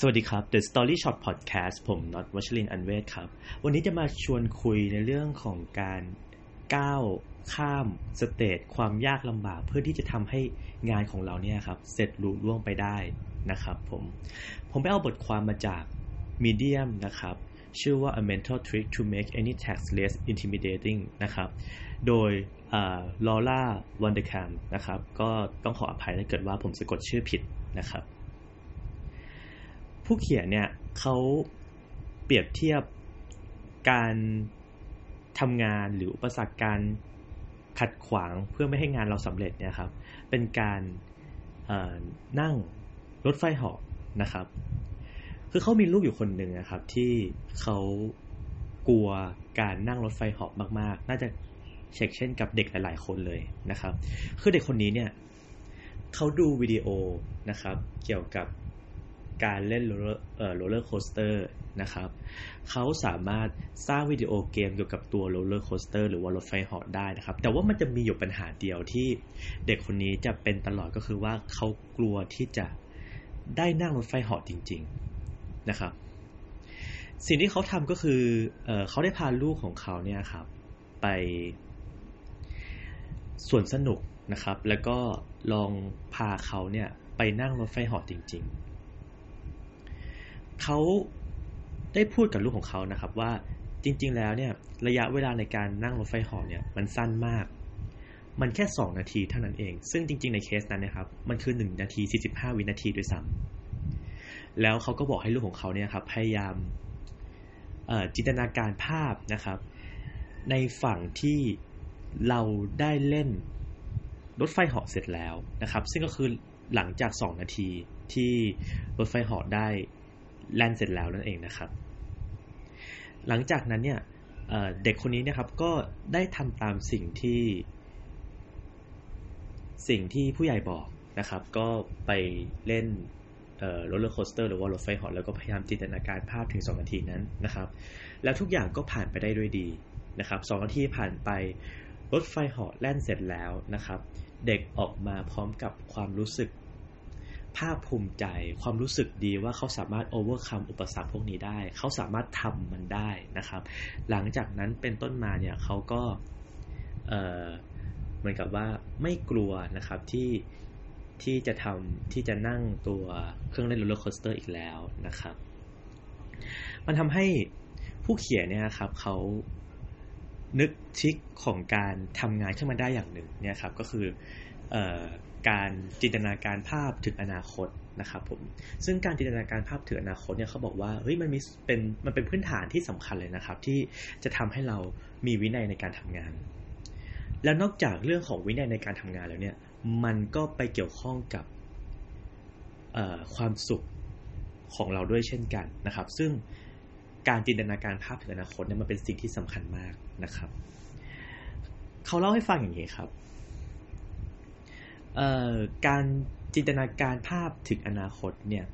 สวัสดีครับ The Story Shot Podcast ผมน็อตวัชรินอันเวศครับ วันนี้จะมาชวนคุยในเรื่องของการก้าวข้าม stage ความยากลำบาก เพื่อที่จะทำให้งานของเราเนี่ยครับ เสร็จลุล่วงไปได้นะครับผม ผมไปเอาบทความมาจาก Medium นะครับ ชื่อว่า A Mental Trick to Make Any Task Less Intimidating นะครับ โดย Laura Vanderkam นะครับ ก็ต้องขออภัยถ้าเกิดว่าผมสะกดชื่อผิดนะครับ ผู้เขียนเนี่ยเขาเปรียบเทียบการทำงานหรืออุปสรรคการขัดขวางเพื่อไม่ให้งานเราสำเร็จเนี่ยครับ เป็นการนั่งรถไฟเหาะนะครับ คือเขามีลูกอยู่คนหนึ่งนะครับ ที่เขากลัวการนั่งรถไฟเหาะมากๆ น่าจะเฉกเช่นกับเด็กหลาย ๆ คนเลยนะครับ คือเด็กคนนี้เนี่ยเขาดูวิดีโอนะครับ เกี่ยวกับ การเล่น roller เอ่อ roller coaster นะครับเขาสามารถสร้างวิดีโอเกมเกี่ยวกับตัว roller coaster หรือว่ารถไฟเหาะได้นะครับ แต่ว่ามันจะมีอยู่ปัญหาเดียวที่เด็กคนนี้จะเป็นตลอดก็คือว่าเขากลัวที่จะได้นั่งรถไฟเหาะจริง ๆนะครับ สิ่งที่เขาทำก็คือเออเขาได้พาลูกของเขาเนี่ยครับไปสวนสนุกนะครับ แล้วก็ลองพาเขาเนี่ยไปนั่งรถไฟเหาะจริง ๆ เขาได้พูดกับลูกของเขานะครับว่าจริง ๆ แล้วเนี่ยระยะเวลาในการนั่งรถไฟหาะเนี่ยมันสั้นมาก มันแค่ 2 นาทีเท่านั้นเอง ซึ่งจริง ๆ ในเคสนั้นนะครับมันคือ 1 นาที 45 วินาทีด้วยซ้ำแล้วเขาก็บอกให้ลูกของเขาเนี่ยครับพยายามจินตนาการภาพนะครับ ในฝั่งที่เราได้เล่นรถไฟหาะเสร็จแล้วนะครับ ซึ่งก็คือหลังจาก 2 นาทีที่รถไฟหาะได้ แล่นเสร็จแล้วนั่นเองนะครับ หลังจากนั้นเนี่ยเด็กคนนี้นะครับก็ได้ทำตามสิ่งที่ สิ่งที่ผู้ใหญ่บอกนะครับ ก็ไปเล่น roller coaster หรือว่ารถไฟเหาะแล้วก็พยายามจินตนาการภาพถึง 2 นาทีนั้นนะครับ แล้วทุกอย่างก็ผ่านไปได้ด้วยดีนะครับ2นาทีผ่านไปรถไฟเหาะแล่นเสร็จแล้วนะครับ เด็กออกมาพร้อมกับความรู้สึก ภาคภูมิใจ ความรู้สึกดีว่าเขาสามารถ overcome อุปสรรคพวกนี้ได้ เขาสามารถทำมันได้นะครับ หลังจากนั้นเป็นต้นมาเนี่ยเขาก็เหมือนกับว่าไม่กลัวนะครับที่ที่จะทำที่จะนั่งตัวเครื่องเล่น roller coaster อีกแล้วนะครับ มันทำให้ผู้เขียนเนี่ยครับเขา นึก trick ของการทำงานขึ้นมาได้อย่างหนึ่งเนี่ยครับก็คืออการจินตนาการภาพถึงอนาคตนะครับผมซึ่งการจินตนาการภาพถึงอนาคตเนี่ยเขาบอกว่าเฮ้ยมันมีเป็นมันเป็นพื้นฐานที่สำคัญเลยนะครับ ที่จะทำให้เรามีวินัยในการทำงาน แล้วนอกจากเรื่องของวินัยในการทำงานแล้วเนี่ยมันก็ไปเกี่ยวข้องกับความสุขของเราด้วยเช่นกันนะครับ ซึ่ง การจินตนาการภาพถึงอนาคตเนี่ยมันเป็นสิ่งที่สำคัญมากนะครับ เขาเล่าให้ฟังอย่างนี้ครับการจินตนาการภาพถึงอนาคตเนี่ย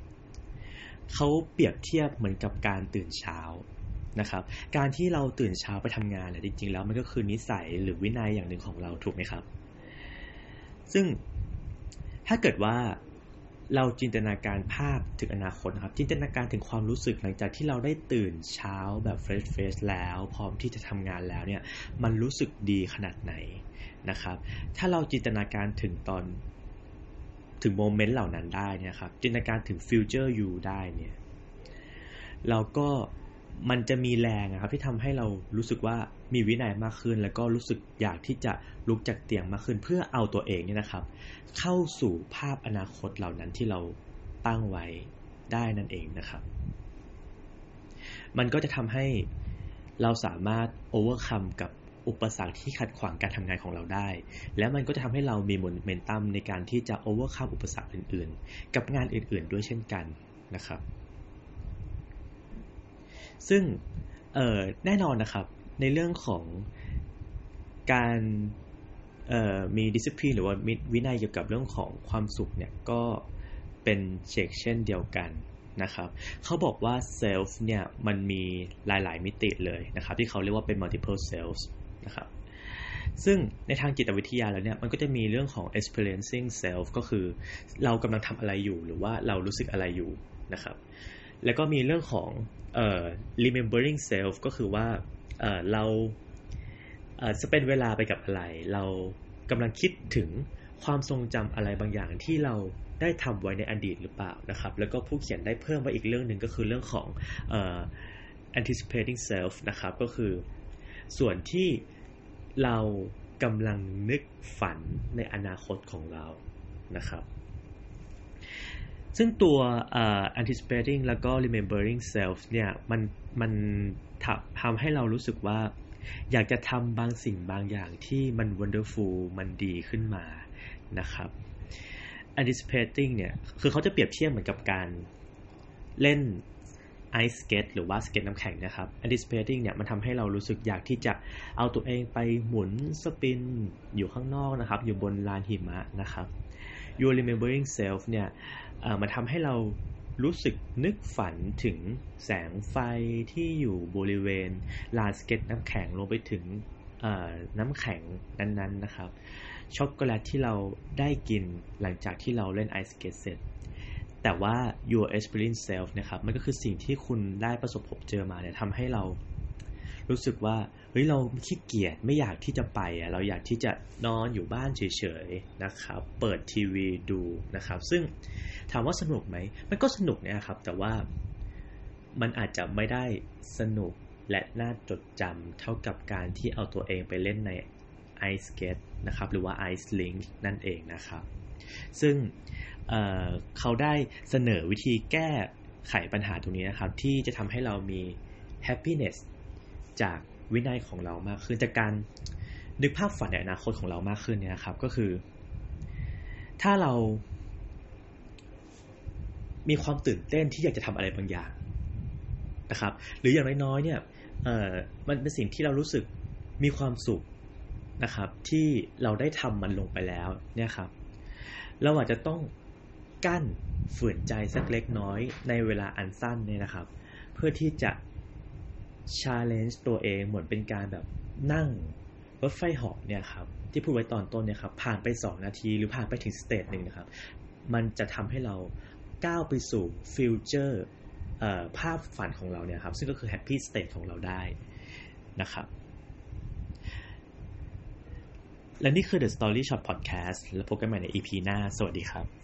เขาเปรียบเทียบเหมือนกับการตื่นเช้านะครับ การที่เราตื่นเช้าไปทำงานเนี่ยจริง ๆ แล้วมันก็คือนิสัยหรือวินัยอย่างหนึ่งของเราถูกไหมครับ ซึ่งถ้าเกิดว่า เราจินตนาการภาพถึงอนาคตนะครับ จินตนาการถึงความรู้สึกหลังจากที่เราได้ตื่นเช้าแบบเฟรชเฟสแล้ว พร้อมที่จะทำงานแล้วเนี่ยมันรู้สึกดีขนาดไหนนะครับ ถ้าเราจินตนาการถึงตอนถึง moment เหล่านั้นได้เนี่ยครับจินตนาการถึง future you ได้เนี่ยเราก็ มันจะมีแรงครับที่ทำให้เรารู้สึกว่ามีวินัยมากขึ้น แล้วก็รู้สึกอยากที่จะลุกจากเตียงมากขึ้น เพื่อเอาตัวเองเนี่ยนะครับ เข้าสู่ภาพอนาคตเหล่านั้นที่เราตั้งไว้ได้นั่นเองนะครับ มันก็จะทำให้เราสามารถ overcome กับอุปสรรคที่ขัดขวางการทำงานของเราได้ แล้วมันก็จะทำให้เรามีโมเมนตัมในการที่จะ overcome อุปสรรคอื่น ๆ กับงานอื่น ๆ ด้วยเช่นกันนะครับ ซึ่งแน่นอนนะครับในเรื่องของการมี discipline หรือว่าวินัยเกี่ยวกับเรื่องของความสุขเนี่ยก็เป็นเฉกเช่นเดียวกันนะครับเขาบอกว่า self เนี่ยมันมีหลาย ๆ มิติเลยนะครับที่เขาเรียกว่าเป็น multiple selves นะครับซึ่งในทางจิตวิทยาแล้วเนี่ยมันก็จะมีเรื่องของ experiencing self ก็คือเรากำลังทำอะไรอยู่หรือว่าเรารู้สึกอะไรอยู่นะครับ แล้วก็มีเรื่องของเอ่อ remembering self ก็คือว่าเอ่อเราเอ่อจะเป็นเวลาไปกับอะไร เรากำลังคิดถึงความทรงจำอะไรบางอย่างที่เราได้ทำไว้ในอดีตหรือเปล่านะครับ แล้วก็ผู้เขียนได้เพิ่มมาอีกเรื่องหนึ่งก็คือเรื่องของเอ่อ anticipating self นะครับ ก็คือส่วนที่เรากำลังนึกฝันในอนาคตของเรานะครับ ซึ่งตัว uh, anticipating แล้วก็ remembering self เนี่ยมันมันทำให้เรารู้สึกว่า อยากจะทำบางสิ่งบางอย่างที่มัน wonderful มันดีขึ้นมานะครับ anticipating เนี่ยคือเขาจะเปรียบเทียบเหมือนกับการเล่นไอสเกตหรือว่าสเก็ตน้ำแข็งนะครับ anticipating เนี่ยมันทำให้เรารู้สึกอยากที่จะเอาตัวเองไปหมุนสปินอยู่ข้างนอกนะครับ อยู่บนลานหิมะนะครับ your remembering self เนี่ยมันทำให้เรารู้สึกนึกฝันถึงแสงไฟที่อยู่บริเวณลานสเก็ตน้ำแข็งลงไปถึงน้ำแข็งนั้นๆนะครับ ช็อกโกแลตที่เราได้กินหลังจากที่เราเล่นไอสเก็ตเสร็จ แต่ว่า your experience self นะครับ มันก็คือสิ่งที่คุณได้ประสบพบเจอมาเนี่ยทำให้เรา รู้สึกว่าเฮ้ยเราขี้เกียจไม่อยากที่จะไปอะเราอยากที่จะนอนอยู่บ้านเฉยๆนะครับ เปิดทีวีดูนะครับ ซึ่งถามว่าสนุกไหมมันก็สนุกนะครับ แต่ว่ามันอาจจะไม่ได้สนุกและน่าจดจำเท่ากับการที่เอาตัวเองไปเล่นใน Ice Skate นะครับ หรือว่า Ice Link นั่นเองนะครับ ซึ่งเเขาได้เสนอวิธีแก้ไขปัญหาตรงนี้นะครับ ที่จะทำให้เรามี happiness จากวินัยของเรามากขึ้น จากการนึกภาพฝันในอนาคตของเรามากขึ้นเนี่ยครับ ก็คือ ถ้าเรามีความตื่นเต้นที่อยากจะทำอะไรบางอย่างนะครับ หรืออย่างน้อยๆเนี่ยมันเป็นสิ่งที่เรารู้สึกมีความสุขนะครับ ที่เราได้ทำมันลงไปแล้วเนี่ยครับ เราอาจจะต้องกั้นฝืนใจสักเล็กน้อยในเวลาอันสั้นเนี่ยนะครับ เพื่อที่จะ challenge ตัวเองเหมือนเป็นการแบบนั่งรถไฟหอบเนี่ยครับที่พูดไว้ตอนต้นเนี่ยครับผ่านไป 2 นาทีหรือผ่านไปถึงสเตจหนึ่งนะครับ มันจะทำให้เราก้าวไปสู่future ภาพฝันของเราเนี่ยครับซึ่งก็คือแฮปปี้สเต e ของเราได้นะครับ และนี่คือ The Story Shot Podcast แล้วพบกันใหม่ใน EP หน้า สวัสดีครับ